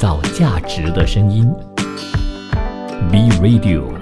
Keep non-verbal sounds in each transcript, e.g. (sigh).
造价值的声音，B Radio。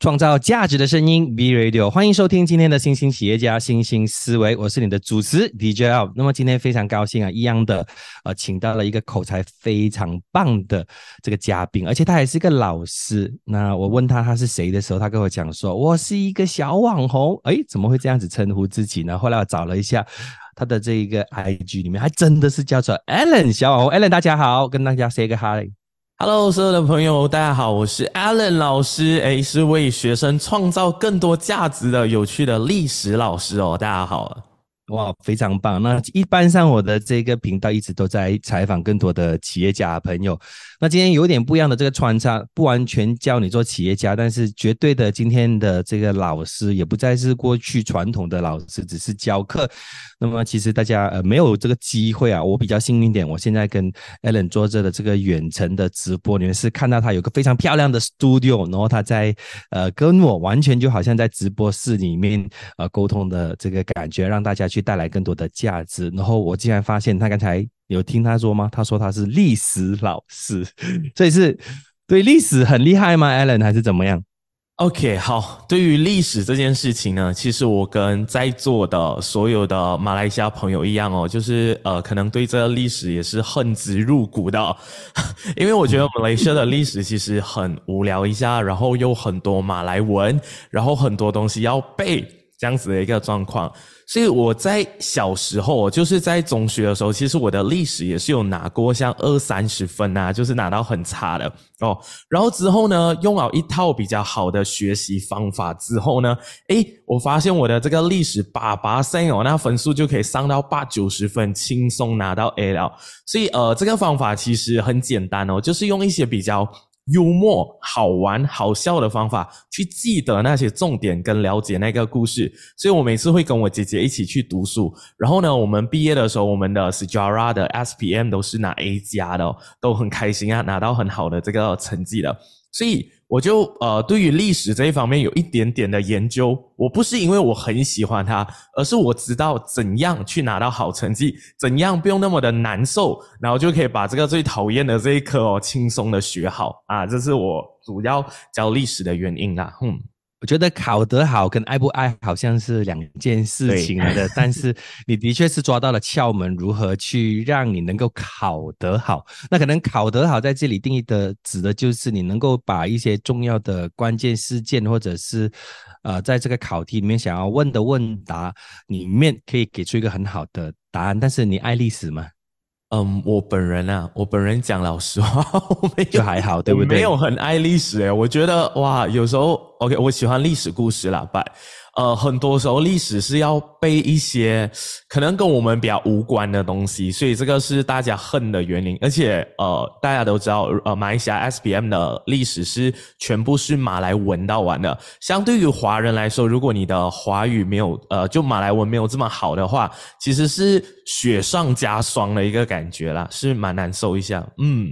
创造价值的声音，B Radio，欢迎收听今天的新兴企业家、新兴思维，我是你的主持 DJ L。那么今天非常高兴啊，一样的，呃，请到了一个口才非常棒的这个嘉宾，而且他也是一个老师。那我问他他是谁的时候，他跟我讲说，我是一个小网红。哎，怎么会这样子称呼自己呢？后来我找了一下他的这一个 IG 里面，还真的是叫做 Allen 小网红。Allen，大家好，跟大家 say 个 hi。Hello，所有的朋友，大家好，我是 Allen 老师，诶，是为学生创造更多价值的有趣的历史老师哦，大家好。哇，非常棒！那一般上我的这个频道一直都在采访更多的企业家朋友。那今天有点不一样的这个穿插，不完全教你做企业家，但是绝对的今天的这个老师也不再是过去传统的老师，只是教课。那么其实大家呃没有这个机会啊，我比较幸运点，我现在跟 Allen 做着的这个远程的直播，你们是看到他有个非常漂亮的 studio，然后他在呃跟我完全就好像在直播室里面呃沟通的这个感觉，让大家去。带来更多的价值，然后我竟然发现他刚才有听他说吗？他说他是历史老师，(laughs) 所以是对历史很厉害吗？Allen 还是怎么样？OK，好，对于历史这件事情呢，其实我跟在座的所有的马来西亚朋友一样哦，就是呃，可能对这个历史也是恨之入骨的，(laughs) 因为我觉得马来西亚的历史其实很无聊一下，然后又很多马来文，然后很多东西要背，这样子的一个状况。所以我在小时候，就是在中学的时候，其实我的历史也是有拿过像二三十分啊，就是拿到很差的哦。然后之后呢，用了一套比较好的学习方法之后呢，诶，我发现我的这个历史八八三哦，那分数就可以上到八九十分，轻松拿到 A 了。所以呃，这个方法其实很简单哦，就是用一些比较。幽默、好玩、好笑的方法去记得那些重点跟了解那个故事，所以我每次会跟我姐姐一起去读书。然后呢，我们毕业的时候，我们的 Sejara 的 SPM 都是拿 A 加的，都很开心啊，拿到很好的这个成绩的。所以我就呃，对于历史这一方面有一点点的研究。我不是因为我很喜欢它，而是我知道怎样去拿到好成绩，怎样不用那么的难受，然后就可以把这个最讨厌的这一科哦轻松的学好啊。这是我主要教历史的原因啦。嗯。我觉得考得好跟爱不爱好像是两件事情来的，但是 (laughs) 你的确是抓到了窍门，如何去让你能够考得好。那可能考得好在这里定义的指的就是你能够把一些重要的关键事件，或者是呃在这个考题里面想要问的问答里面，可以给出一个很好的答案。但是你爱历史吗？嗯，我本人啊，我本人讲老实话，我没就还好，对不对？没有很爱历史诶，我觉得哇，有时候 OK，我喜欢历史故事啦，But 呃，很多时候历史是要背一些可能跟我们比较无关的东西，所以这个是大家恨的原因。而且呃，大家都知道，呃，马来西亚 S B M 的历史是全部是马来文到完的。相对于华人来说，如果你的华语没有呃，就马来文没有这么好的话，其实是雪上加霜的一个感觉啦，是蛮难受一下。嗯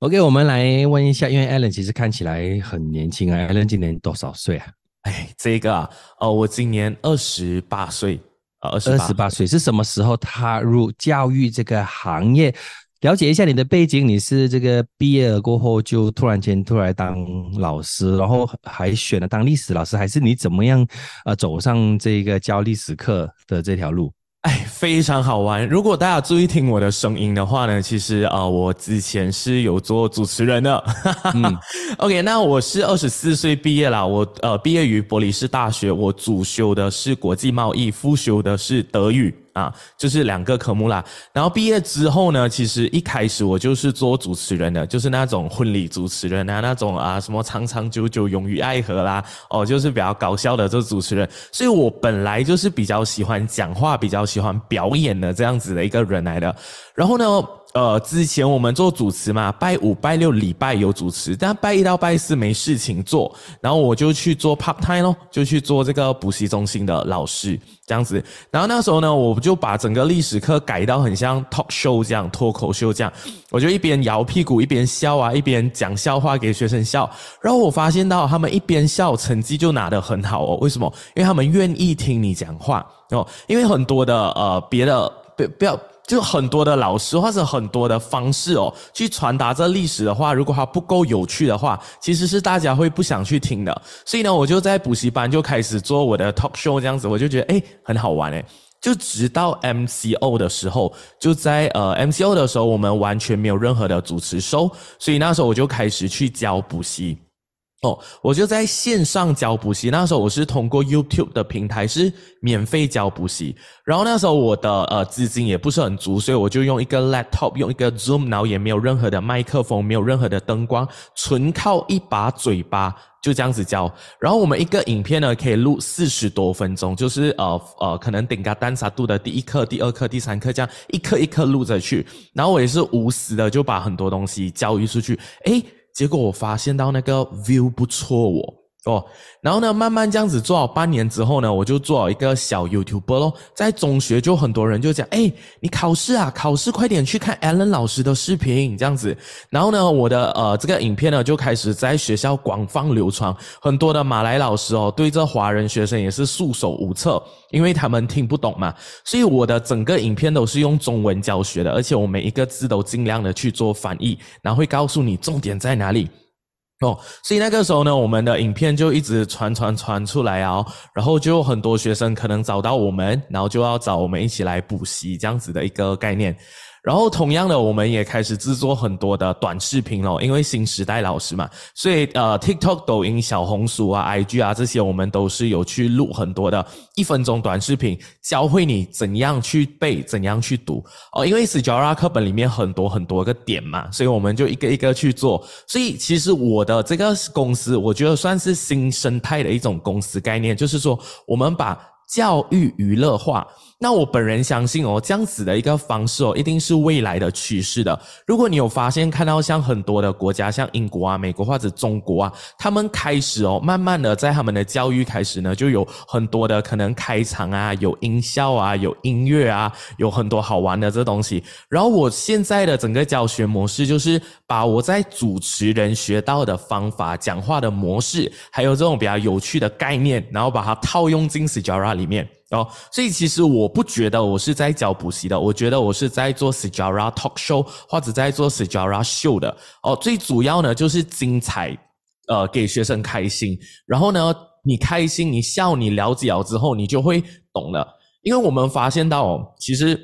，OK，我们来问一下，因为 Allen 其实看起来很年轻啊，Allen 今年多少岁啊？哎，这个啊，哦，我今年二十八岁，二十八岁是什么时候踏入教育这个行业？了解一下你的背景，你是这个毕业了过后就突然间突然当老师，然后还选了当历史老师，还是你怎么样呃走上这个教历史课的这条路？哎，非常好玩。如果大家注意听我的声音的话呢，其实啊，我之前是有做主持人的。嗯，(laughs) OK，那我是二十四岁毕业啦，我呃毕业于伯利士大学，我主修的是国际贸易，副修的是德语。啊，就是两个科目啦。然后毕业之后呢，其实一开始我就是做主持人的，就是那种婚礼主持人啊，那种啊什么长长久久永于爱河啦，哦，就是比较搞笑的这主持人。所以我本来就是比较喜欢讲话，比较喜欢表演的这样子的一个人来的。然后呢，呃，之前我们做主持嘛，拜五、拜六、礼拜有主持，但拜一到拜四没事情做，然后我就去做 part time 咯，就去做这个补习中心的老师这样子。然后那时候呢，我就把整个历史课改到很像 talk show 这样，脱口秀这样，我就一边摇屁股一边笑啊，一边讲笑话给学生笑。然后我发现到他们一边笑，成绩就拿得很好哦。为什么？因为他们愿意听你讲话哦。因为很多的呃别的不不要。就很多的老师或者很多的方式哦，去传达这历史的话，如果它不够有趣的话，其实是大家会不想去听的。所以呢，我就在补习班就开始做我的 talk show 这样子，我就觉得诶很好玩诶。就直到 MCO 的时候，就在呃 MCO 的时候，我们完全没有任何的主持收，所以那时候我就开始去教补习。哦，我就在线上教补习。那时候我是通过 YouTube 的平台是免费教补习。然后那时候我的呃资金也不是很足，所以我就用一个 laptop，用一个 Zoom，然后也没有任何的麦克风，没有任何的灯光，纯靠一把嘴巴就这样子教。然后我们一个影片呢可以录四十多分钟，就是呃呃可能顶个单杀度的第一课、第二课、第三课这样一课一课录着去。然后我也是无私的就把很多东西教育出去。诶。结果我发现到那个 view 不错哦。哦，然后呢，慢慢这样子做好半年之后呢，我就做好一个小 YouTuber 咯。在中学就很多人就讲，哎，你考试啊，考试快点去看 Allen 老师的视频，这样子。然后呢，我的呃这个影片呢就开始在学校广泛流传，很多的马来老师哦，对这华人学生也是束手无策，因为他们听不懂嘛。所以我的整个影片都是用中文教学的，而且我每一个字都尽量的去做翻译，然后会告诉你重点在哪里。哦，所以那个时候呢，我们的影片就一直传传传出来啊，然后就很多学生可能找到我们，然后就要找我们一起来补习这样子的一个概念。然后同样的，我们也开始制作很多的短视频咯，因为新时代老师嘛，所以呃，TikTok、抖音、小红书啊、IG 啊这些，我们都是有去录很多的一分钟短视频，教会你怎样去背，怎样去读哦。因为 s j a r a 课本里面很多很多个点嘛，所以我们就一个一个去做。所以其实我的这个公司，我觉得算是新生态的一种公司概念，就是说我们把教育娱乐化。那我本人相信哦，这样子的一个方式哦，一定是未来的趋势的。如果你有发现看到像很多的国家，像英国啊、美国或者中国啊，他们开始哦，慢慢的在他们的教育开始呢，就有很多的可能开场啊，有音效啊，有音乐啊，有很多好玩的这东西。然后我现在的整个教学模式就是把我在主持人学到的方法、讲话的模式，还有这种比较有趣的概念，然后把它套用进 Sijara 里面。哦，所以其实我不觉得我是在教补习的，我觉得我是在做 Sijara Talk Show 或者在做 Sijara Show 的。哦，最主要呢就是精彩，呃，给学生开心。然后呢，你开心，你笑，你了解了之后，你就会懂了。因为我们发现到，其实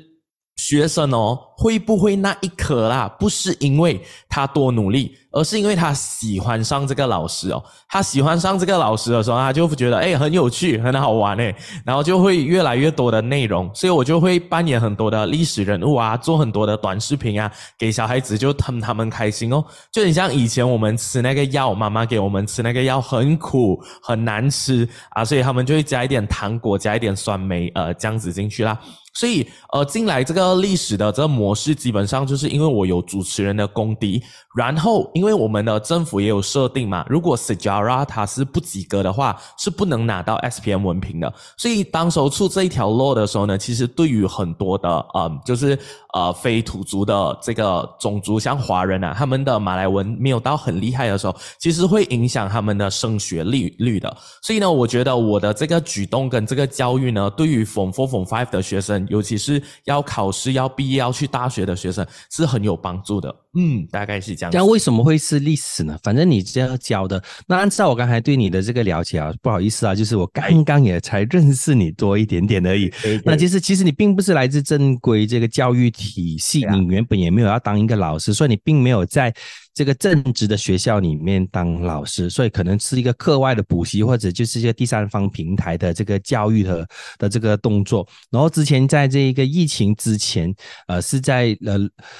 学生哦，会不会那一刻啦，不是因为他多努力。而是因为他喜欢上这个老师哦，他喜欢上这个老师的时候，他就觉得哎很有趣，很好玩哎，然后就会越来越多的内容，所以我就会扮演很多的历史人物啊，做很多的短视频啊，给小孩子就疼他们开心哦，就很像以前我们吃那个药，妈妈给我们吃那个药很苦很难吃啊，所以他们就会加一点糖果，加一点酸梅呃这样子进去啦。所以呃进来这个历史的这个模式，基本上就是因为我有主持人的功底，然后。因为我们的政府也有设定嘛，如果 Sijara 它是不及格的话，是不能拿到 SPM 文凭的。所以当时候出这一条 law 的时候呢，其实对于很多的嗯，就是呃非土族的这个种族，像华人啊，他们的马来文没有到很厉害的时候，其实会影响他们的升学率率的。所以呢，我觉得我的这个举动跟这个教育呢，对于 Form Four、Form Five 的学生，尤其是要考试、要毕业、要去大学的学生，是很有帮助的。嗯，大概是这样。那为什么会是历史呢？反正你这样教的，那按照我刚才对你的这个了解啊，不好意思啊，就是我刚刚也才认识你多一点点而已。那其实其实你并不是来自正规这个教育体系，你原本也没有要当一个老师，所以你并没有在这个正职的学校里面当老师，所以可能是一个课外的补习，或者就是一个第三方平台的这个教育的的这个动作。然后之前在这一个疫情之前，呃，是在呃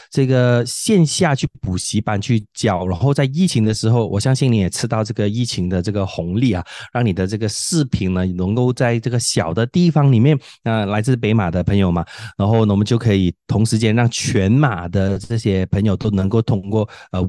这个线下去补习班去教，然后在疫情的时候，我相信你也吃到这个疫情的这个红利啊，让你的这个视频呢能够在这个小的地方里面，呃，来自北马的朋友嘛，然后呢，我们就可以同时间让全马的这些朋友都能够通过呃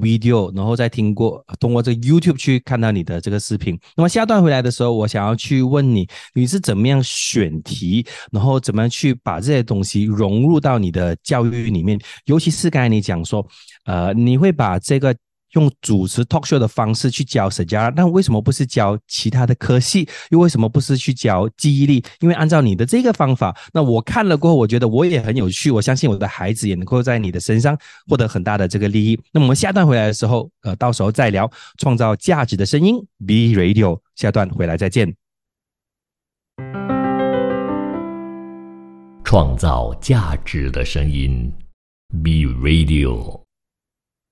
然后再听过通过这个 YouTube 去看到你的这个视频。那么下段回来的时候，我想要去问你，你是怎么样选题，然后怎么样去把这些东西融入到你的教育里面？尤其是刚才你讲说，呃，你会把这个。用主持 talk show 的方式去教沈佳，那为什么不是教其他的科系？又为什么不是去教记忆力？因为按照你的这个方法，那我看了过后，我觉得我也很有趣。我相信我的孩子也能够在你的身上获得很大的这个利益。那么我们下段回来的时候，呃，到时候再聊创造价值的声音。B Radio 下段回来再见。创造价值的声音，Be Radio。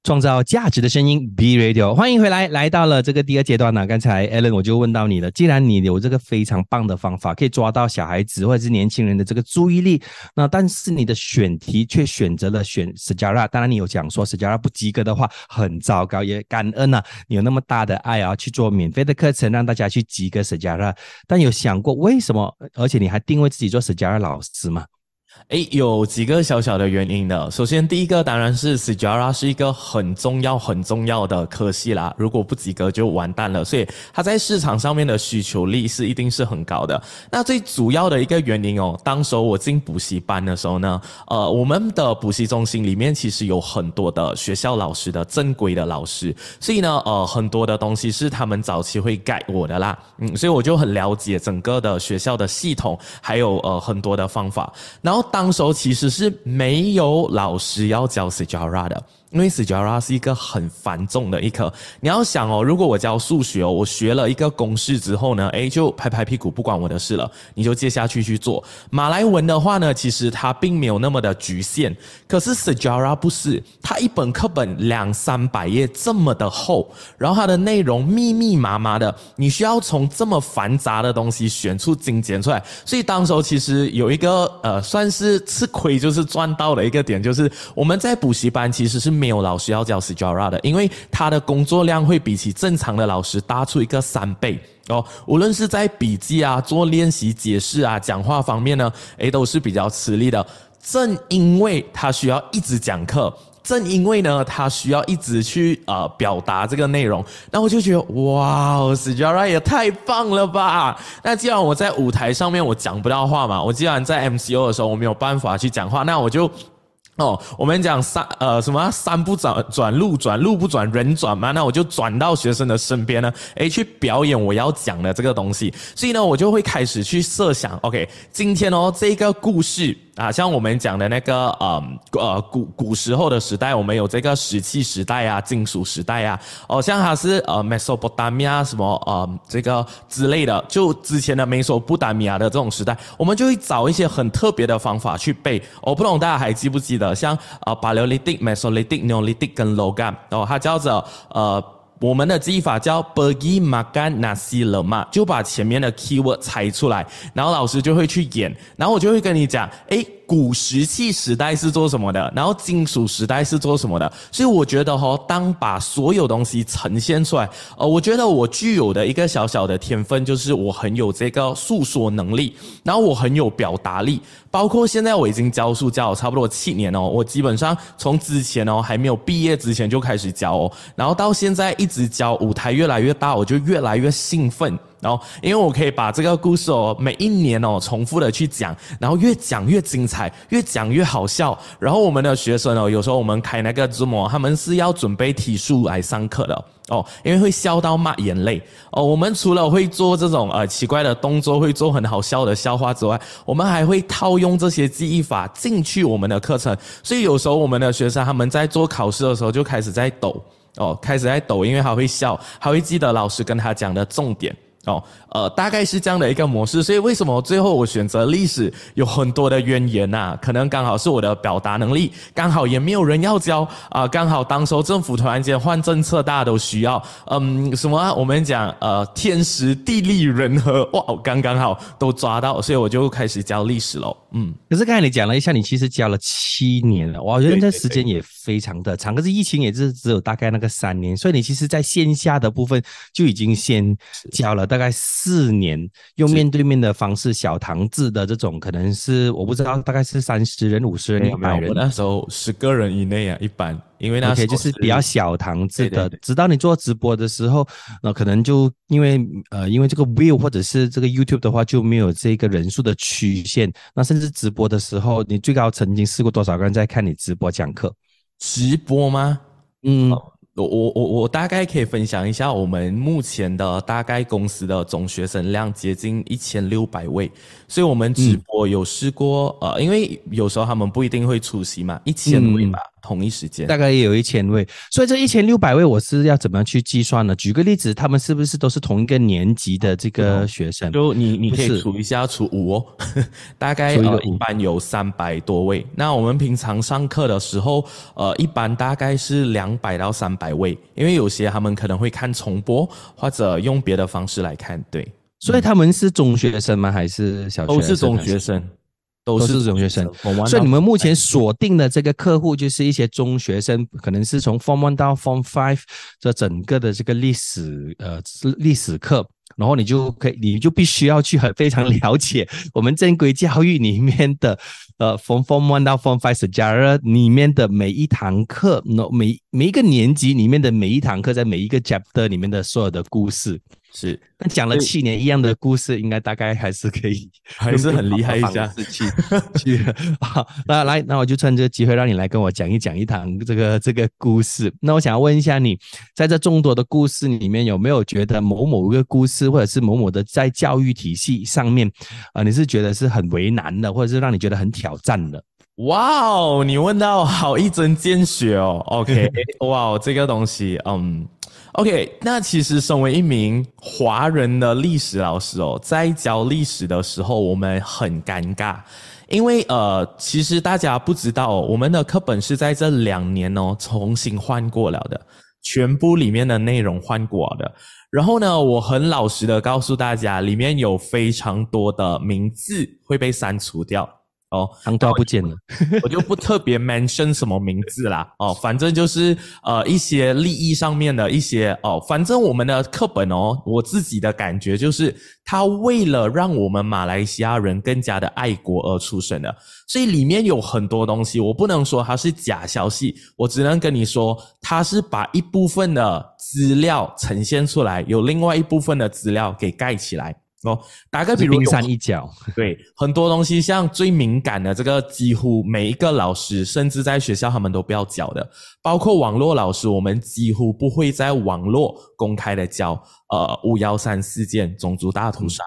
创造价值的声音，B Radio，欢迎回来，来到了这个第二阶段呢。刚才 Alan 我就问到你了，既然你有这个非常棒的方法，可以抓到小孩子或者是年轻人的这个注意力，那但是你的选题却选择了选 Sejara，当然你有讲说 Sejara 不及格的话很糟糕，也感恩啊，你有那么大的爱啊，去做免费的课程让大家去及格 Sejara，但有想过为什么？而且你还定位自己做 Sejara 老师吗？哎，有几个小小的原因的。首先，第一个当然是 Sejara 是一个很重要、很重要的科系啦。如果不及格就完蛋了，所以它在市场上面的需求力是一定是很高的。那最主要的一个原因哦，当时候我进补习班的时候呢，呃，我们的补习中心里面其实有很多的学校老师的正规的老师，所以呢，呃，很多的东西是他们早期会改我的啦。嗯，所以我就很了解整个的学校的系统，还有呃很多的方法，然后。当时候其实是没有老师要教 C G R 的。因为 Sejara 是一个很繁重的一科，你要想哦，如果我教数学，我学了一个公式之后呢，诶，就拍拍屁股不管我的事了，你就接下去去做。马来文的话呢，其实它并没有那么的局限，可是 Sejara 不是，它一本课本两三百页这么的厚，然后它的内容密密麻麻的，你需要从这么繁杂的东西选出精简出来，所以当时候其实有一个呃，算是吃亏就是赚到的一个点，就是我们在补习班其实是。没有老师要教 Sjara 的，因为他的工作量会比起正常的老师大出一个三倍哦。无论是在笔记啊、做练习、解释啊、讲话方面呢，诶，都是比较吃力的。正因为他需要一直讲课，正因为呢他需要一直去呃表达这个内容，那我就觉得哇，Sjara 也太棒了吧！那既然我在舞台上面我讲不到话嘛，我既然在 MCO 的时候我没有办法去讲话，那我就。哦，我们讲三呃什么三不转转路转路不转人转嘛，那我就转到学生的身边呢，诶，去表演我要讲的这个东西，所以呢，我就会开始去设想，OK，今天哦这个故事。啊，像我们讲的那个，嗯，呃，古古时候的时代，我们有这个石器时代啊，金属时代啊，哦，像它是呃，美索不达米亚什么，呃，这个之类的，就之前的美索不达米亚的这种时代，我们就会找一些很特别的方法去背。我不懂大家还记不记得，像呃，巴留利蒂、美索利蒂、纽利蒂跟 logan，哦，它叫做呃。我们的记忆法叫 pergi makan nasi lemak，就把前面的 keyword 猜出来，然后老师就会去演，然后我就会跟你讲，诶。古石器时代是做什么的？然后金属时代是做什么的？所以我觉得哈，当把所有东西呈现出来，呃，我觉得我具有的一个小小的天分就是我很有这个诉说能力，然后我很有表达力。包括现在我已经教书教了差不多七年哦，我基本上从之前哦还没有毕业之前就开始教哦，然后到现在一直教，舞台越来越大，我就越来越兴奋。然后，因为我可以把这个故事哦，每一年哦，重复的去讲，然后越讲越精彩，越讲越好笑。然后我们的学生哦，有时候我们开那个字幕，他们是要准备体术来上课的哦，因为会笑到抹眼泪哦。我们除了会做这种呃奇怪的动作，会做很好笑的笑话之外，我们还会套用这些记忆法进去我们的课程。所以有时候我们的学生他们在做考试的时候就开始在抖哦，开始在抖，因为他会笑，他会记得老师跟他讲的重点。哦，呃，大概是这样的一个模式，所以为什么最后我选择历史有很多的渊源呐？可能刚好是我的表达能力，刚好也没有人要教啊，刚好当时候政府突然间换政策，大家都需要，嗯，什么？我们讲呃，天时地利人和，哇，刚刚好都抓到，所以我就开始教历史喽。嗯，可是刚才你讲了一下，你其实教了七年了，我觉得这时间也非常的长。可是疫情也是只有大概那个三年，所以你其实在线下的部分就已经先教了大概四年，用面对面的方式，小堂制的这种，可能是我不知道，大概是三十人、五十人、一百人。我那时候十个人以内啊，一般。因为那些就是比较小堂制的，直到你做直播的时候，那可能就因为呃，因为这个 view 或者是这个 YouTube 的话，就没有这个人数的曲线。那甚至直播的时候，你最高曾经试过多少个人在看你直播讲课？直播吗？嗯。我我我我大概可以分享一下，我们目前的大概公司的总学生量接近一千六百位，所以我们直播有试过，呃，因为有时候他们不一定会出席嘛，一千位吧。同一时间大概也有一千位，所以这一千六百位我是要怎么样去计算呢？举个例子，他们是不是都是同一个年级的这个学生？就你你可以除一下，除五哦，(laughs) 大概呃一般有三百多位。那我们平常上课的时候，呃，一般大概是两百到三百位，因为有些他们可能会看重播或者用别的方式来看。对，所以他们是中学生吗？还是小学？都是中学生。都是中学生，所以你们目前锁定的这个客户就是一些中学生，可能是从 Form One 到 Form Five 这整个的这个历史呃历史课，然后你就可以，你就必须要去很非常了解 (laughs) 我们正规教育里面的呃 Form Form One 到 Form Five 加入里面的每一堂课，那每每一个年级里面的每一堂课，在每一个 Chapter 里面的所有的故事。是，那讲了七年一样的故事，应该大概还是可以，(laughs) 还是很厉害一下。去去，(laughs) 好，那来，那我就趁这个机会让你来跟我讲一讲一堂这个这个故事。那我想要问一下你，在这众多的故事里面，有没有觉得某某一个故事，或者是某某的在教育体系上面，啊，你是觉得是很为难的，或者是让你觉得很挑战的？哇哦，你问到好一针见血哦。OK，(laughs) 哇哦，这个东西，嗯。OK，那其实身为一名华人的历史老师哦，在教历史的时候，我们很尴尬，因为呃，其实大家不知道，我们的课本是在这两年哦重新换过了的，全部里面的内容换过的。然后呢，我很老实的告诉大家，里面有非常多的名字会被删除掉。哦，汤都不见了，(laughs) 我就不特别 mention 什么名字啦。哦，反正就是呃一些利益上面的一些哦，反正我们的课本哦，我自己的感觉就是，他为了让我们马来西亚人更加的爱国而出生的，所以里面有很多东西，我不能说它是假消息，我只能跟你说，它是把一部分的资料呈现出来，有另外一部分的资料给盖起来。哦，打个比如，冰山一角。(laughs) 对，很多东西像最敏感的这个，几乎每一个老师，甚至在学校他们都不要教的，包括网络老师，我们几乎不会在网络公开的教。呃，五幺三事件、种族大屠杀，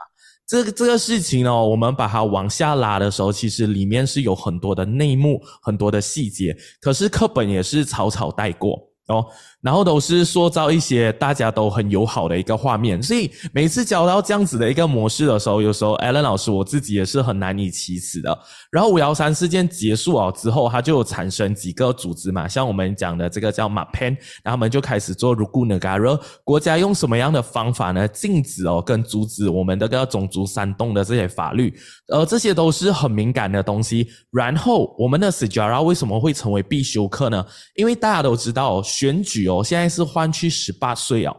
这个这个事情呢，我们把它往下拉的时候，其实里面是有很多的内幕、很多的细节，可是课本也是草草带过哦。然后都是塑造一些大家都很友好的一个画面，所以每次教到这样子的一个模式的时候，有时候 Allen 老师我自己也是很难以启齿的。然后五幺三事件结束了之后，它就产生几个组织嘛，像我们讲的这个叫马 pen，然后他们就开始做 r u g u n a g a r a 国家用什么样的方法呢？禁止哦跟阻止我们的个种族煽动的这些法律，呃，这些都是很敏感的东西。然后我们的 Sejarah 为什么会成为必修课呢？因为大家都知道选举哦。我现在是换去十八岁哦。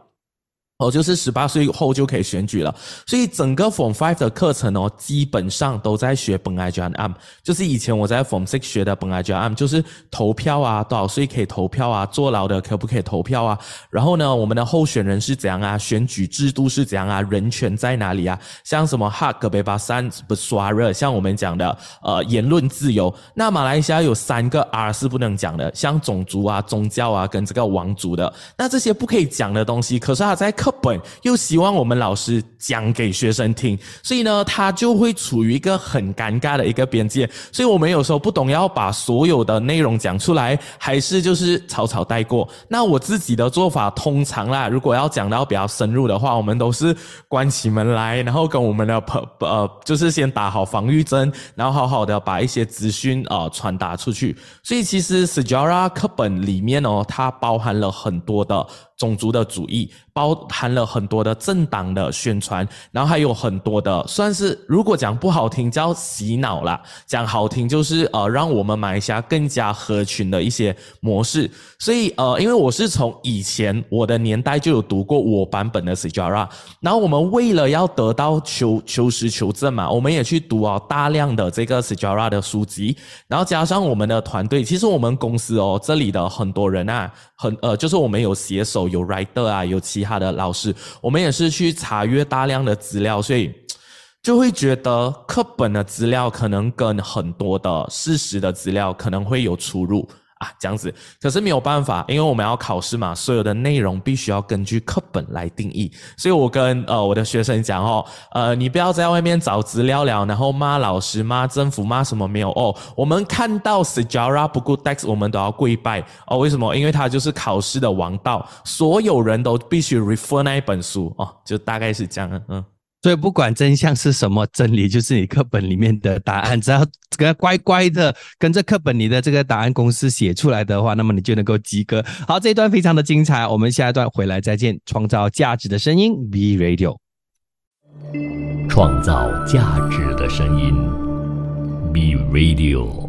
哦，就是十八岁后就可以选举了，所以整个 Form Five 的课程哦，基本上都在学本 I J M，就是以前我在 Form Six 学的本 I J M，就是投票啊，多少岁可以投票啊，坐牢的可不可以投票啊？然后呢，我们的候选人是怎样啊？选举制度是怎样啊？人权在哪里啊？像什么哈格贝巴三不刷热，像我们讲的呃言论自由，那马来西亚有三个 R 是不能讲的，像种族啊、宗教啊跟这个王族的，那这些不可以讲的东西，可是他在课本又希望我们老师讲给学生听，所以呢，他就会处于一个很尴尬的一个边界。所以我们有时候不懂要把所有的内容讲出来，还是就是草草带过。那我自己的做法，通常啦，如果要讲到比较深入的话，我们都是关起门来，然后跟我们的朋呃，就是先打好防御针，然后好好的把一些资讯啊传达出去。所以其实 Sejara 课本里面哦，它包含了很多的。种族的主义包含了很多的政党的宣传，然后还有很多的算是如果讲不好听叫洗脑啦，讲好听就是呃让我们马来西亚更加合群的一些模式。所以呃，因为我是从以前我的年代就有读过我版本的 Sejarah，然后我们为了要得到求求实求证嘛，我们也去读啊大量的这个 Sejarah 的书籍，然后加上我们的团队，其实我们公司哦这里的很多人啊，很呃就是我们有携手。有 writer 啊，有其他的老师，我们也是去查阅大量的资料，所以就会觉得课本的资料可能跟很多的事实的资料可能会有出入。这样子，可是没有办法，因为我们要考试嘛，所有的内容必须要根据课本来定义。所以我跟呃我的学生讲哦，呃，你不要在外面找资料了，然后骂老师、骂政府、骂什么没有哦。我们看到 Sejarah 不 good text，我们都要跪拜哦。为什么？因为它就是考试的王道，所有人都必须 refer 那一本书哦，就大概是这样，嗯。所以不管真相是什么，真理就是你课本里面的答案。只要这个乖乖的跟着课本里的这个答案公式写出来的话，那么你就能够及格。好，这一段非常的精彩，我们下一段回来再见。创造价值的声音，B Radio。创造价值的声音，be Radio。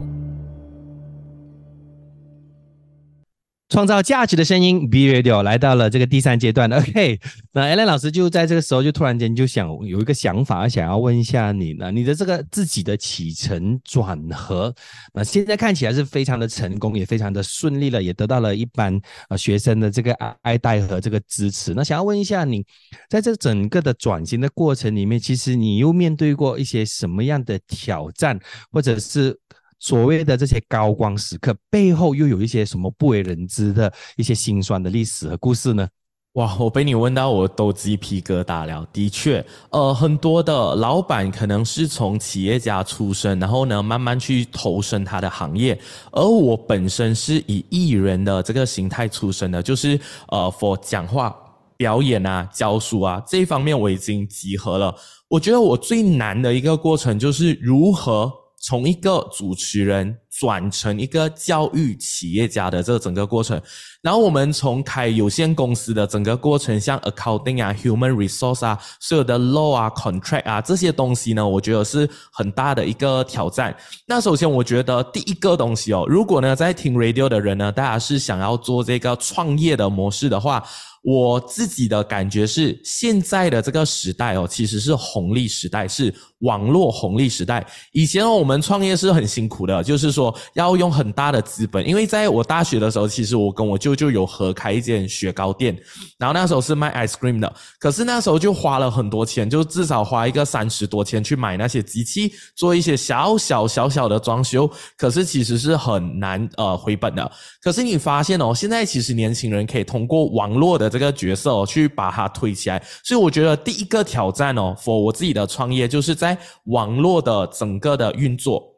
创造价值的声音，B Radio 来到了这个第三阶段。(laughs) OK，那 Allen 老师就在这个时候就突然间就想有一个想法，想要问一下你呢，你的这个自己的起承转合，那现在看起来是非常的成功，也非常的顺利了，也得到了一般啊学生的这个爱戴和这个支持。那想要问一下你，在这整个的转型的过程里面，其实你又面对过一些什么样的挑战，或者是？所谓的这些高光时刻背后，又有一些什么不为人知的一些心酸的历史和故事呢？哇，我被你问到，我都鸡皮疙瘩了。的确，呃，很多的老板可能是从企业家出身，然后呢，慢慢去投身他的行业。而我本身是以艺人的这个形态出身的，就是呃，for 讲话、表演啊、教书啊这一方面，我已经集合了。我觉得我最难的一个过程，就是如何。从一个主持人转成一个教育企业家的这个整个过程，然后我们从开有限公司的整个过程，像 accounting 啊、human resource 啊、所有的 law 啊、contract 啊这些东西呢，我觉得是很大的一个挑战。那首先，我觉得第一个东西哦，如果呢在听 radio 的人呢，大家是想要做这个创业的模式的话。我自己的感觉是，现在的这个时代哦，其实是红利时代，是网络红利时代。以前哦我们创业是很辛苦的，就是说要用很大的资本。因为在我大学的时候，其实我跟我舅舅有合开一间雪糕店，然后那时候是卖 ice cream 的。可是那时候就花了很多钱，就至少花一个三十多千去买那些机器，做一些小小小小的装修。可是其实是很难呃回本的。可是你发现哦，现在其实年轻人可以通过网络的这个角色，去把它推起来。所以我觉得第一个挑战哦，for 我自己的创业，就是在网络的整个的运作。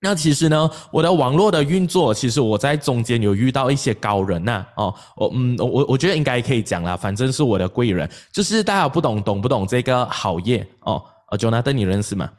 那其实呢，我的网络的运作，其实我在中间有遇到一些高人呐。哦，我嗯，我我觉得应该可以讲啦，反正是我的贵人，就是大家不懂懂不懂这个好业哦？呃，Jonathan 你认识吗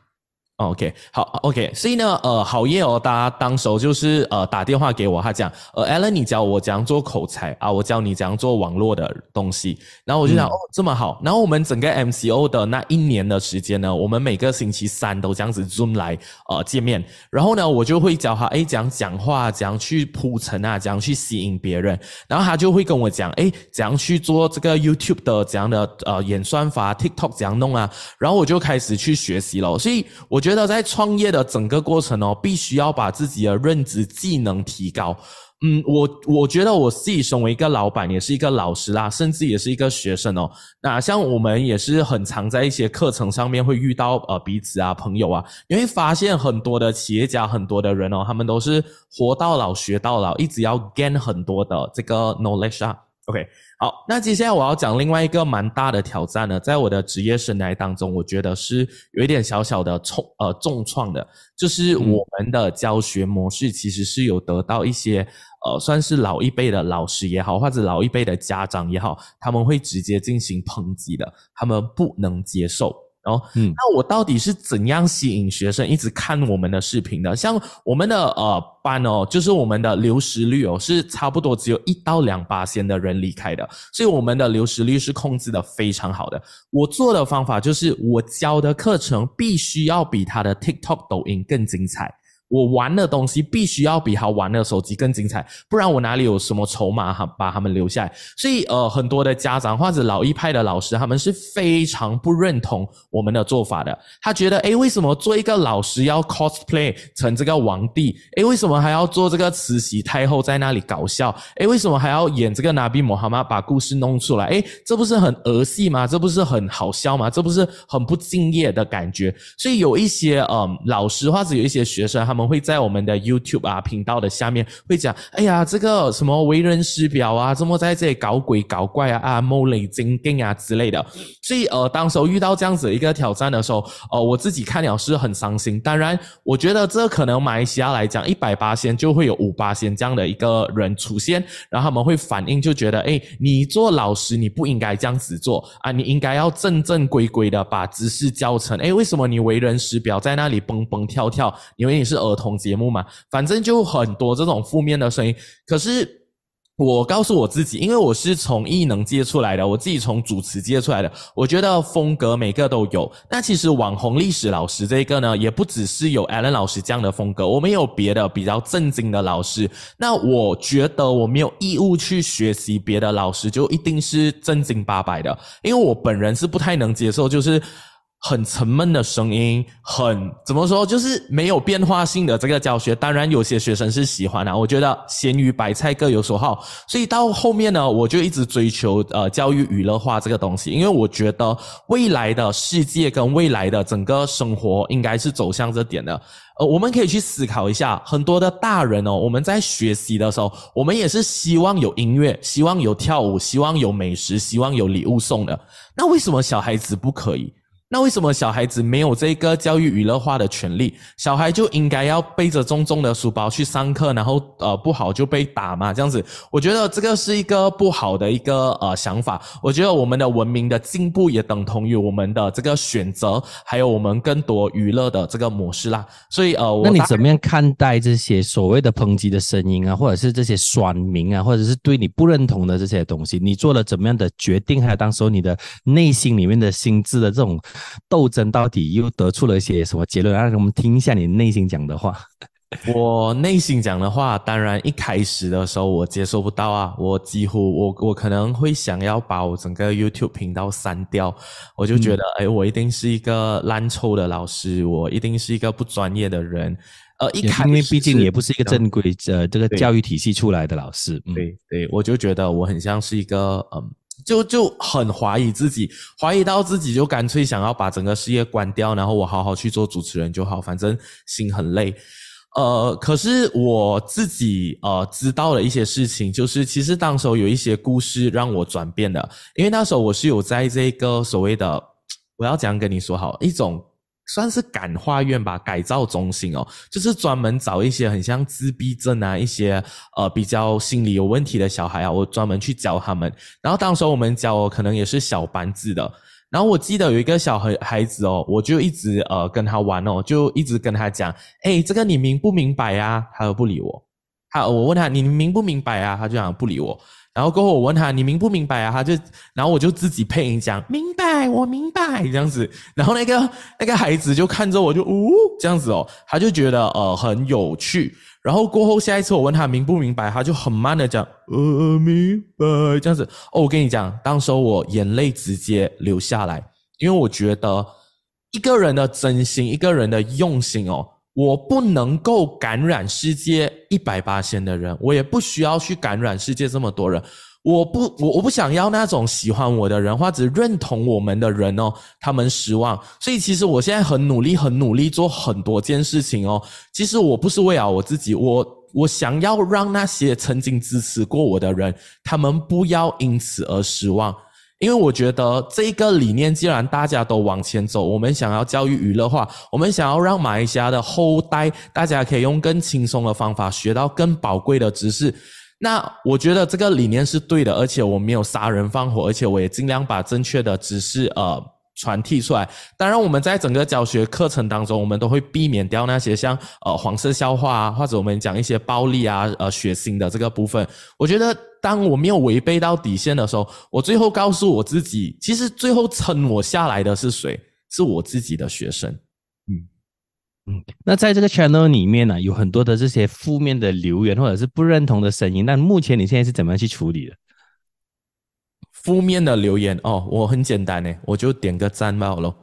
？OK，好，OK，所以呢，呃，好业哦，大家当时候就是呃打电话给我，他讲，呃，Allen，你教我怎样做口才啊，我教你怎样做网络的东西，然后我就想，哦，这么好，然后我们整个 MCO 的那一年的时间呢，我们每个星期三都这样子 Zoom 来呃见面，然后呢，我就会教他，哎，怎样讲话，怎样去铺陈啊，怎样去吸引别人，然后他就会跟我讲，哎，怎样去做这个 YouTube 的怎样的呃演算法，TikTok 怎样弄啊，然后我就开始去学习了，所以我觉觉得在创业的整个过程哦，必须要把自己的认知技能提高。嗯，我我觉得我自己身为一个老板，也是一个老师啦，甚至也是一个学生哦。那像我们也是很常在一些课程上面会遇到呃彼此啊朋友啊，你会发现很多的企业家，很多的人哦，他们都是活到老学到老，一直要 gain 很多的这个 knowledge 啊。OK，好，那接下来我要讲另外一个蛮大的挑战呢，在我的职业生涯当中，我觉得是有一点小小的重呃重创的，就是我们的教学模式其实是有得到一些呃算是老一辈的老师也好，或者老一辈的家长也好，他们会直接进行抨击的，他们不能接受。哦，嗯，那我到底是怎样吸引学生一直看我们的视频的？像我们的呃班哦，就是我们的流失率哦，是差不多只有一到两八千的人离开的，所以我们的流失率是控制的非常好的。我做的方法就是，我教的课程必须要比他的 TikTok、抖音更精彩。我玩的东西必须要比他玩的手机更精彩，不然我哪里有什么筹码哈把他们留下来？所以呃，很多的家长或者老一派的老师，他们是非常不认同我们的做法的。他觉得，诶，为什么做一个老师要 cosplay 成这个皇帝？诶，为什么还要做这个慈禧太后在那里搞笑？诶，为什么还要演这个拿比摩哈马把故事弄出来？诶，这不是很儿戏吗？这不是很好笑吗？这不是很不敬业的感觉？所以有一些嗯老师或者有一些学生他们。我们会在我们的 YouTube 啊频道的下面会讲，哎呀，这个什么为人师表啊，怎么在这里搞鬼搞怪啊啊，谋雷精定啊之类的。所以呃，当时候遇到这样子一个挑战的时候，呃，我自己看了是很伤心。当然，我觉得这可能马来西亚来讲，一百八仙就会有五八仙这样的一个人出现，然后他们会反应就觉得，哎，你做老师你不应该这样子做啊，你应该要正正规规的把知识教成。哎，为什么你为人师表在那里蹦蹦跳跳？因为你是儿。儿童节目嘛，反正就很多这种负面的声音。可是我告诉我自己，因为我是从艺能接出来的，我自己从主持接出来的，我觉得风格每个都有。那其实网红历史老师这个呢，也不只是有 Allen 老师这样的风格，我们有别的比较正经的老师。那我觉得我没有义务去学习别的老师，就一定是正经八百的，因为我本人是不太能接受，就是。很沉闷的声音，很怎么说，就是没有变化性的这个教学。当然，有些学生是喜欢的。我觉得咸鱼白菜各有所好，所以到后面呢，我就一直追求呃教育娱乐化这个东西，因为我觉得未来的世界跟未来的整个生活应该是走向这点的。呃，我们可以去思考一下，很多的大人哦，我们在学习的时候，我们也是希望有音乐，希望有跳舞，希望有美食，希望有礼物送的。那为什么小孩子不可以？那为什么小孩子没有这个教育娱乐化的权利？小孩就应该要背着重重的书包去上课，然后呃不好就被打嘛？这样子，我觉得这个是一个不好的一个呃想法。我觉得我们的文明的进步也等同于我们的这个选择，还有我们更多娱乐的这个模式啦。所以呃，那你怎么样看待这些所谓的抨击的声音啊，或者是这些酸民啊，或者是对你不认同的这些东西？你做了怎么样的决定？还有当时候你的内心里面的心智的这种。斗争到底又得出了一些什么结论？让我们听一下你内心讲的话。(laughs) 我内心讲的话，当然一开始的时候我接受不到啊，我几乎我我可能会想要把我整个 YouTube 频道删掉。我就觉得，哎，我一定是一个烂臭的老师，我一定是一个不专业的人。呃，一开因为毕竟也不是一个正规呃这个教育体系出来的老师。对对，我就觉得我很像是一个嗯。就就很怀疑自己，怀疑到自己就干脆想要把整个事业关掉，然后我好好去做主持人就好，反正心很累。呃，可是我自己呃知道了一些事情，就是其实当时候有一些故事让我转变的，因为那时候我是有在这个所谓的，我要讲跟你说好一种。算是感化院吧，改造中心哦，就是专门找一些很像自闭症啊，一些呃比较心理有问题的小孩啊，我专门去教他们。然后当时我们教可能也是小班制的。然后我记得有一个小孩孩子哦，我就一直呃跟他玩哦，就一直跟他讲，哎，这个你明不明白呀？他又不理我。他我问他你明不明白啊？他就讲不理我。然后过后我问他你明不明白啊？他就然后我就自己配音讲明白，我明白这样子。然后那个那个孩子就看着我就呜这样子哦，他就觉得呃很有趣。然后过后下一次我问他明不明白，他就很慢的讲呃明白这样子。哦，我跟你讲，当时我眼泪直接流下来，因为我觉得一个人的真心，一个人的用心哦。我不能够感染世界一百八千的人，我也不需要去感染世界这么多人。我不，我我不想要那种喜欢我的人或者认同我们的人哦，他们失望。所以其实我现在很努力，很努力做很多件事情哦。其实我不是为了我自己，我我想要让那些曾经支持过我的人，他们不要因此而失望。因为我觉得这个理念，既然大家都往前走，我们想要教育娱乐化，我们想要让马来西亚的后代，大家可以用更轻松的方法学到更宝贵的知识。那我觉得这个理念是对的，而且我没有杀人放火，而且我也尽量把正确的知识呃。传递出来。当然，我们在整个教学课程当中，我们都会避免掉那些像呃黄色笑话啊，或者我们讲一些暴力啊、呃血腥的这个部分。我觉得，当我没有违背到底线的时候，我最后告诉我自己，其实最后撑我下来的是谁？是我自己的学生。嗯嗯。那在这个 channel 里面呢，有很多的这些负面的留言或者是不认同的声音。那目前你现在是怎么样去处理的？负面的留言哦，我很简单呢，我就点个赞罢了。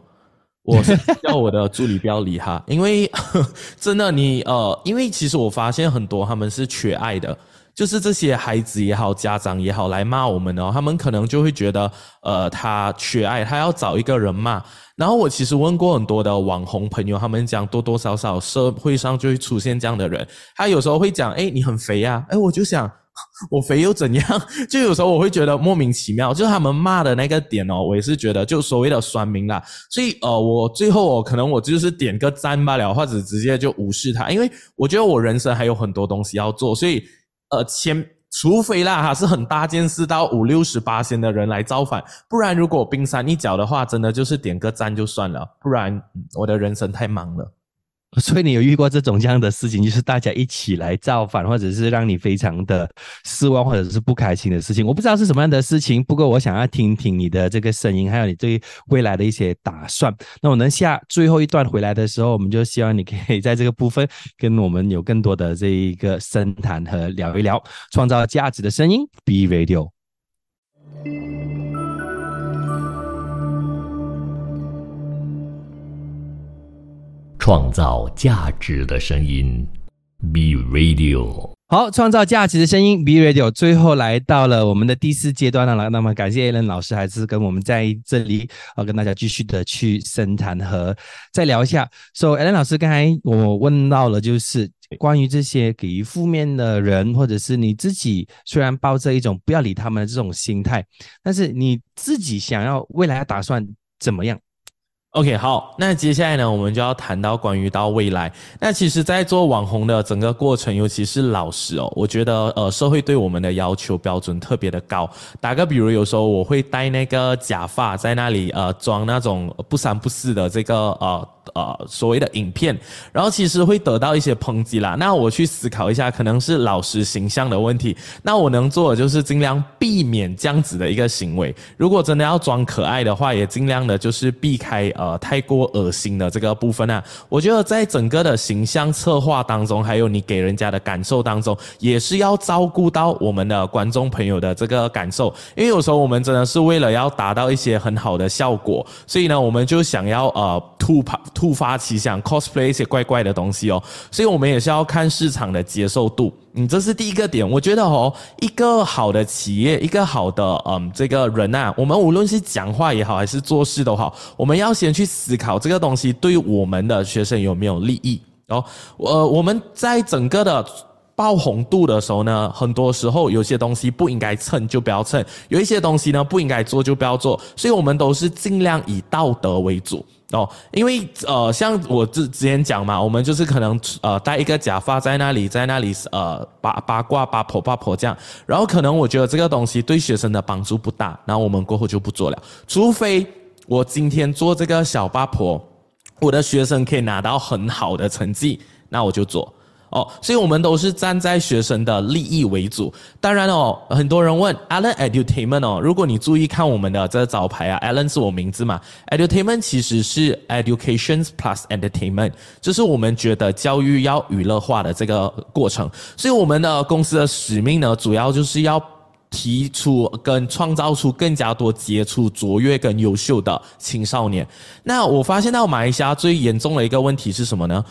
我叫我的助理不要理他，(laughs) 因为 (laughs) 真的你呃，因为其实我发现很多他们是缺爱的，就是这些孩子也好，家长也好来骂我们哦，他们可能就会觉得呃他缺爱，他要找一个人骂。然后我其实问过很多的网红朋友，他们讲多多少少社会上就会出现这样的人，他有时候会讲哎你很肥呀，哎我就想。(laughs) 我肥又怎样？(laughs) 就有时候我会觉得莫名其妙，就是他们骂的那个点哦，我也是觉得就所谓的酸民啦。所以呃，我最后我可能我就是点个赞罢了，或者直接就无视他，因为我觉得我人生还有很多东西要做。所以呃，前除非啦哈是很大件事到五六十八仙的人来造反，不然如果冰山一角的话，真的就是点个赞就算了。不然我的人生太忙了。(laughs) 所以你有遇过这种这样的事情，就是大家一起来造反，或者是让你非常的失望，或者是不开心的事情。我不知道是什么样的事情，不过我想要听听你的这个声音，还有你对未来的一些打算。那我能下最后一段回来的时候，我们就希望你可以在这个部分跟我们有更多的这一个深谈和聊一聊创造价值的声音。B Radio。创造价值的声音，Be Radio。好，创造价值的声音，Be Radio。最后来到了我们的第四阶段了，那么感谢 Allen 老师，还是跟我们在这里啊，跟大家继续的去深谈和再聊一下。So Allen 老师，刚才我问到了，就是关于这些给予负面的人，或者是你自己，虽然抱着一种不要理他们的这种心态，但是你自己想要未来要打算怎么样？OK，好，那接下来呢，我们就要谈到关于到未来。那其实，在做网红的整个过程，尤其是老师哦，我觉得呃，社会对我们的要求标准特别的高。打个比如，有时候我会戴那个假发，在那里呃装那种不三不四的这个呃。呃，所谓的影片，然后其实会得到一些抨击啦。那我去思考一下，可能是老师形象的问题。那我能做的就是尽量避免这样子的一个行为。如果真的要装可爱的话，也尽量的就是避开呃呃太过恶心的这个部分啊。我觉得在整个的形象策划当中，还有你给人家的感受当中，也是要照顾到我们的观众朋友的这个感受。因为有时候我们真的是为了要达到一些很好的效果，所以呢，我们就想要呃突发。突发奇想，cosplay 一些怪怪的东西哦，所以我们也是要看市场的接受度。嗯，这是第一个点。我觉得哦，一个好的企业，一个好的嗯这个人呐，我们无论是讲话也好，还是做事都好，我们要先去思考这个东西对我们的学生有没有利益。哦，呃，我们在整个的爆红度的时候呢，很多时候有些东西不应该蹭就不要蹭，有一些东西呢不应该做就不要做，所以我们都是尽量以道德为主。哦，因为呃，像我之之前讲嘛，我们就是可能呃戴一个假发在那里，在那里呃八八卦八婆八婆这样，然后可能我觉得这个东西对学生的帮助不大，然后我们过后就不做了，除非我今天做这个小八婆，我的学生可以拿到很好的成绩，那我就做。哦，所以我们都是站在学生的利益为主。当然哦，很多人问 Allen Edutainment 哦，如果你注意看我们的这个招牌啊，Allen 是我名字嘛 edutain 其实是 Education Plus Entertainment，就是我们觉得教育要娱乐化的这个过程。所以我们的公司的使命呢，主要就是要提出跟创造出更加多杰出、卓越跟优秀的青少年。那我发现到马来西亚最严重的一个问题是什么呢？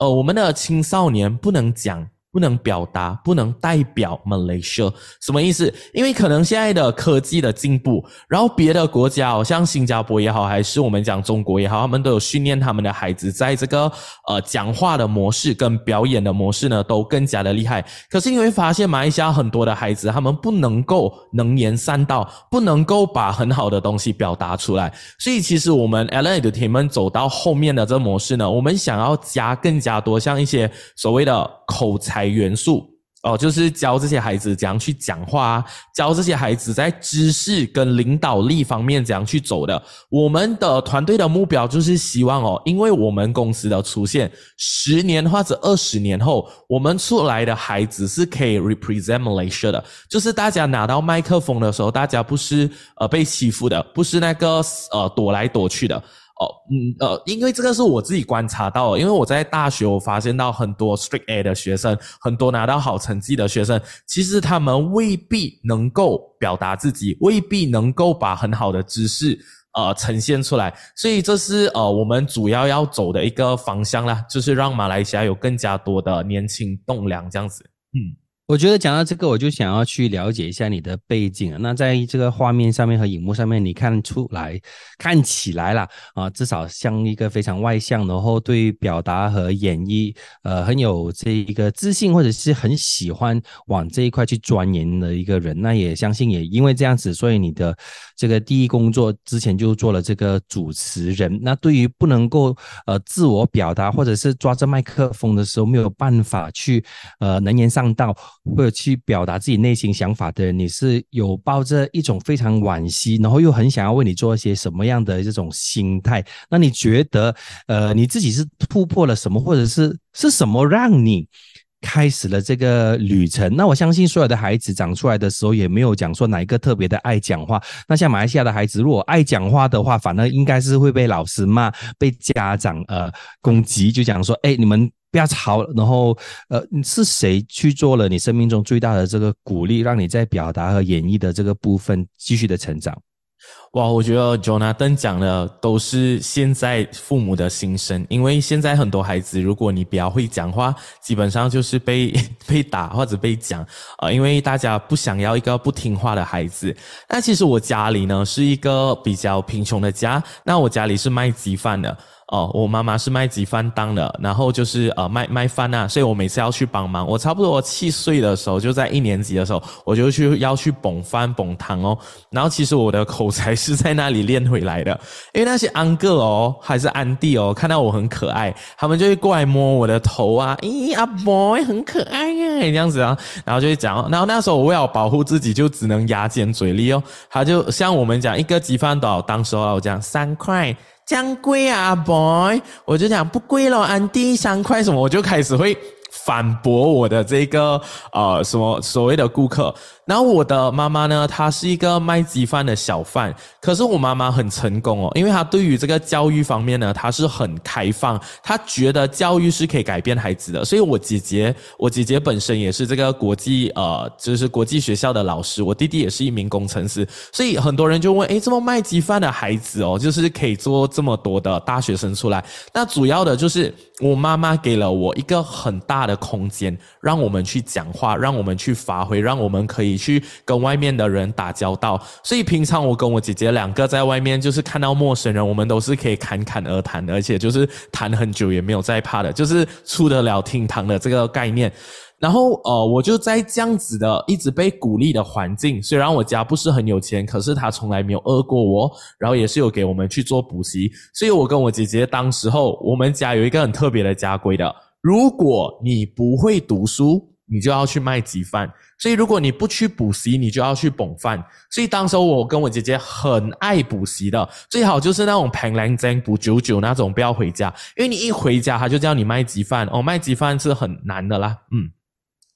哦，我们的青少年不能讲不能表达，不能代表 Malaysia，什么意思？因为可能现在的科技的进步，然后别的国家，好像新加坡也好，还是我们讲中国也好，他们都有训练他们的孩子在这个呃讲话的模式跟表演的模式呢，都更加的厉害。可是你会发现，马来西亚很多的孩子，他们不能够能言善道，不能够把很好的东西表达出来。所以其实我们 L A 的铁们走到后面的这模式呢，我们想要加更加多像一些所谓的口才。元素哦，就是教这些孩子怎样去讲话，教这些孩子在知识跟领导力方面怎样去走的。我们的团队的目标就是希望哦，因为我们公司的出现，十年或者二十年后，我们出来的孩子是可以 represent Malaysia 的，就是大家拿到麦克风的时候，大家不是呃被欺负的，不是那个呃躲来躲去的。哦，嗯，呃，因为这个是我自己观察到的，因为我在大学我发现到很多 Strict A 的学生，很多拿到好成绩的学生，其实他们未必能够表达自己，未必能够把很好的知识呃呈现出来，所以这是呃我们主要要走的一个方向啦，就是让马来西亚有更加多的年轻栋梁这样子，嗯。我觉得讲到这个，我就想要去了解一下你的背景。那在这个画面上面和荧幕上面，你看出来看起来啦，啊，至少像一个非常外向，然后对表达和演绎，呃，很有这一个自信，或者是很喜欢往这一块去钻研的一个人。那也相信也因为这样子，所以你的这个第一工作之前就做了这个主持人。那对于不能够呃自我表达，或者是抓着麦克风的时候没有办法去呃能言善道。或者去表达自己内心想法的人，你是有抱着一种非常惋惜，然后又很想要为你做一些什么样的这种心态？那你觉得，呃，你自己是突破了什么，或者是是什么让你开始了这个旅程？那我相信所有的孩子长出来的时候，也没有讲说哪一个特别的爱讲话。那像马来西亚的孩子，如果爱讲话的话，反而应该是会被老师骂，被家长呃攻击，就讲说，哎，你们。不要吵，然后，呃，是谁去做了你生命中最大的这个鼓励，让你在表达和演绎的这个部分继续的成长？哇，我觉得 Jonathan 讲的都是现在父母的心声，因为现在很多孩子，如果你比较会讲话，基本上就是被 (laughs) 被打或者被讲，啊，因为大家不想要一个不听话的孩子。那其实我家里呢是一个比较贫穷的家，那我家里是卖鸡饭的。哦，我妈妈是卖鸡饭档的，然后就是呃卖卖饭啊，所以我每次要去帮忙。我差不多我七岁的时候，就在一年级的时候，我就去要去捧饭捧汤哦。然后其实我的口才是在那里练回来的，因为那些安哥哦，还是安弟哦，看到我很可爱，他们就会过来摸我的头啊，(laughs) 咦阿 boy 很可爱耶，这样子啊，然后就会讲。然后那时候我为了保护自己，就只能牙尖嘴利哦。他就像我们讲一个鸡饭多少，当时候我讲三块。将贵啊，boy！我就讲不贵咯，安迪三块什么，我就开始会反驳我的这个呃什么所谓的顾客。然后我的妈妈呢，她是一个卖鸡饭的小贩，可是我妈妈很成功哦，因为她对于这个教育方面呢，她是很开放，她觉得教育是可以改变孩子的。所以我姐姐，我姐姐本身也是这个国际呃，就是国际学校的老师，我弟弟也是一名工程师，所以很多人就问，诶，这么卖鸡饭的孩子哦，就是可以做这么多的大学生出来？那主要的就是我妈妈给了我一个很大的的空间，让我们去讲话，让我们去发挥，让我们可以。去跟外面的人打交道，所以平常我跟我姐姐两个在外面，就是看到陌生人，我们都是可以侃侃而谈，而且就是谈很久也没有再怕的，就是出得了厅堂的这个概念。然后呃，我就在这样子的一直被鼓励的环境，虽然我家不是很有钱，可是他从来没有饿过我，然后也是有给我们去做补习，所以我跟我姐姐当时候，我们家有一个很特别的家规的，如果你不会读书，你就要去卖鸡饭。所以，如果你不去补习，你就要去捧饭。所以，当时我跟我姐姐很爱补习的，最好就是那种平零针补九九那种，不要回家，因为你一回家，他就叫你卖鸡饭哦，卖鸡饭是很难的啦，嗯。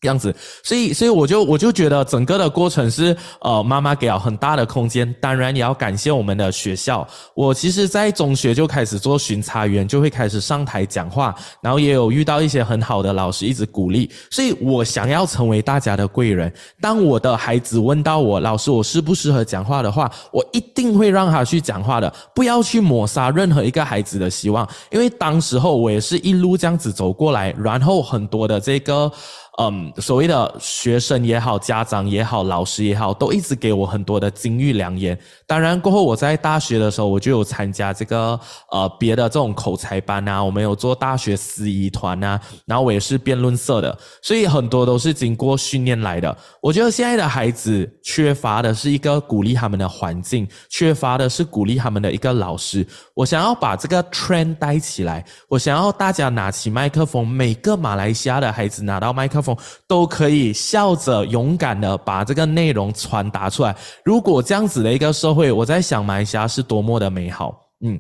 这样子，所以，所以我就我就觉得整个的过程是，呃，妈妈给了很大的空间，当然也要感谢我们的学校。我其实，在中学就开始做巡查员，就会开始上台讲话，然后也有遇到一些很好的老师一直鼓励，所以我想要成为大家的贵人。当我的孩子问到我，老师，我适不适合讲话的话，我一定会让他去讲话的，不要去抹杀任何一个孩子的希望，因为当时候我也是一路这样子走过来，然后很多的这个。嗯，所谓的学生也好，家长也好，老师也好，都一直给我很多的金玉良言。当然，过后我在大学的时候，我就有参加这个呃别的这种口才班啊，我们有做大学司仪团啊，然后我也是辩论社的，所以很多都是经过训练来的。我觉得现在的孩子缺乏的是一个鼓励他们的环境，缺乏的是鼓励他们的一个老师。我想要把这个 trend 带起来，我想要大家拿起麦克风，每个马来西亚的孩子拿到麦克。都可以笑着勇敢的把这个内容传达出来。如果这样子的一个社会，我在想马来西亚是多么的美好。嗯，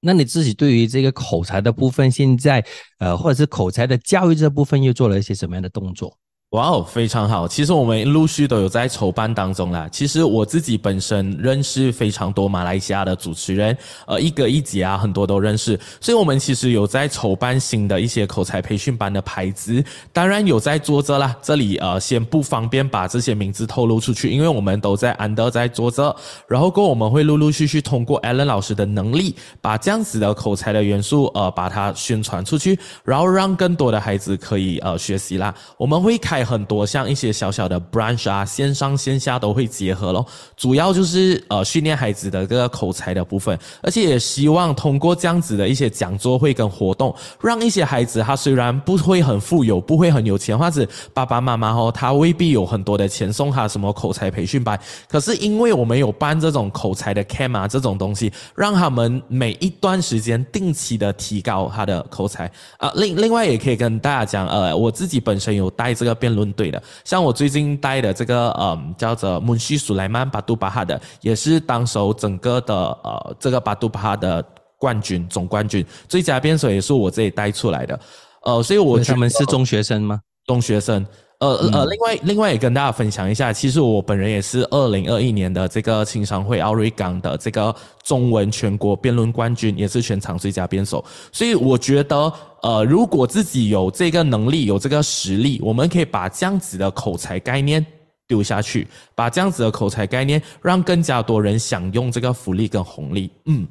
那你自己对于这个口才的部分，现在呃，或者是口才的教育这部分，又做了一些什么样的动作？哇哦，非常好！其实我们陆续都有在筹办当中啦。其实我自己本身认识非常多马来西亚的主持人，呃，一哥一姐啊，很多都认识。所以我们其实有在筹办新的一些口才培训班的牌子，当然有在做着啦。这里呃，先不方便把这些名字透露出去，因为我们都在安德在做着。然后过我们会陆陆续续通过 Allen 老师的能力，把这样子的口才的元素呃，把它宣传出去，然后让更多的孩子可以呃学习啦。我们会开。很多像一些小小的 branch 啊，线上线下都会结合咯。主要就是呃训练孩子的这个口才的部分，而且也希望通过这样子的一些讲座会跟活动，让一些孩子他虽然不会很富有，不会很有钱，或者爸爸妈妈哦他未必有很多的钱送他什么口才培训班，可是因为我们有办这种口才的 cam 啊这种东西，让他们每一段时间定期的提高他的口才啊。另另外也可以跟大家讲，呃，我自己本身有带这个辩。论队的，像我最近带的这个，嗯，叫做穆西苏莱曼巴杜巴哈的，也是当手整个的，呃，这个巴杜巴哈的冠军，总冠军，最佳辩手也是我这里带出来的，呃，所以我他们是中学生吗？中学生。呃呃，另外另外也跟大家分享一下，其实我本人也是二零二一年的这个青商会奥瑞港的这个中文全国辩论冠军，也是全场最佳辩手。所以我觉得，呃，如果自己有这个能力、有这个实力，我们可以把这样子的口才概念丢下去，把这样子的口才概念让更加多人享用这个福利跟红利。嗯。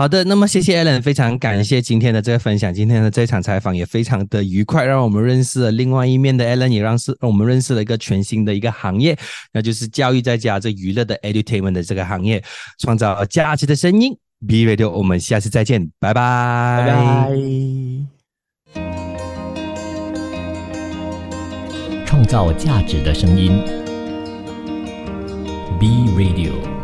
好的，那么谢谢 Allen，非常感谢今天的这个分享，今天的这场采访也非常的愉快，让我们认识了另外一面的 Allen，也让是让我们认识了一个全新的一个行业，那就是教育在家这娱乐的 Edutainment 的这个行业，创造价值的声音。B Radio，我们下次再见，拜拜，拜拜。创造价值的声音，B Radio。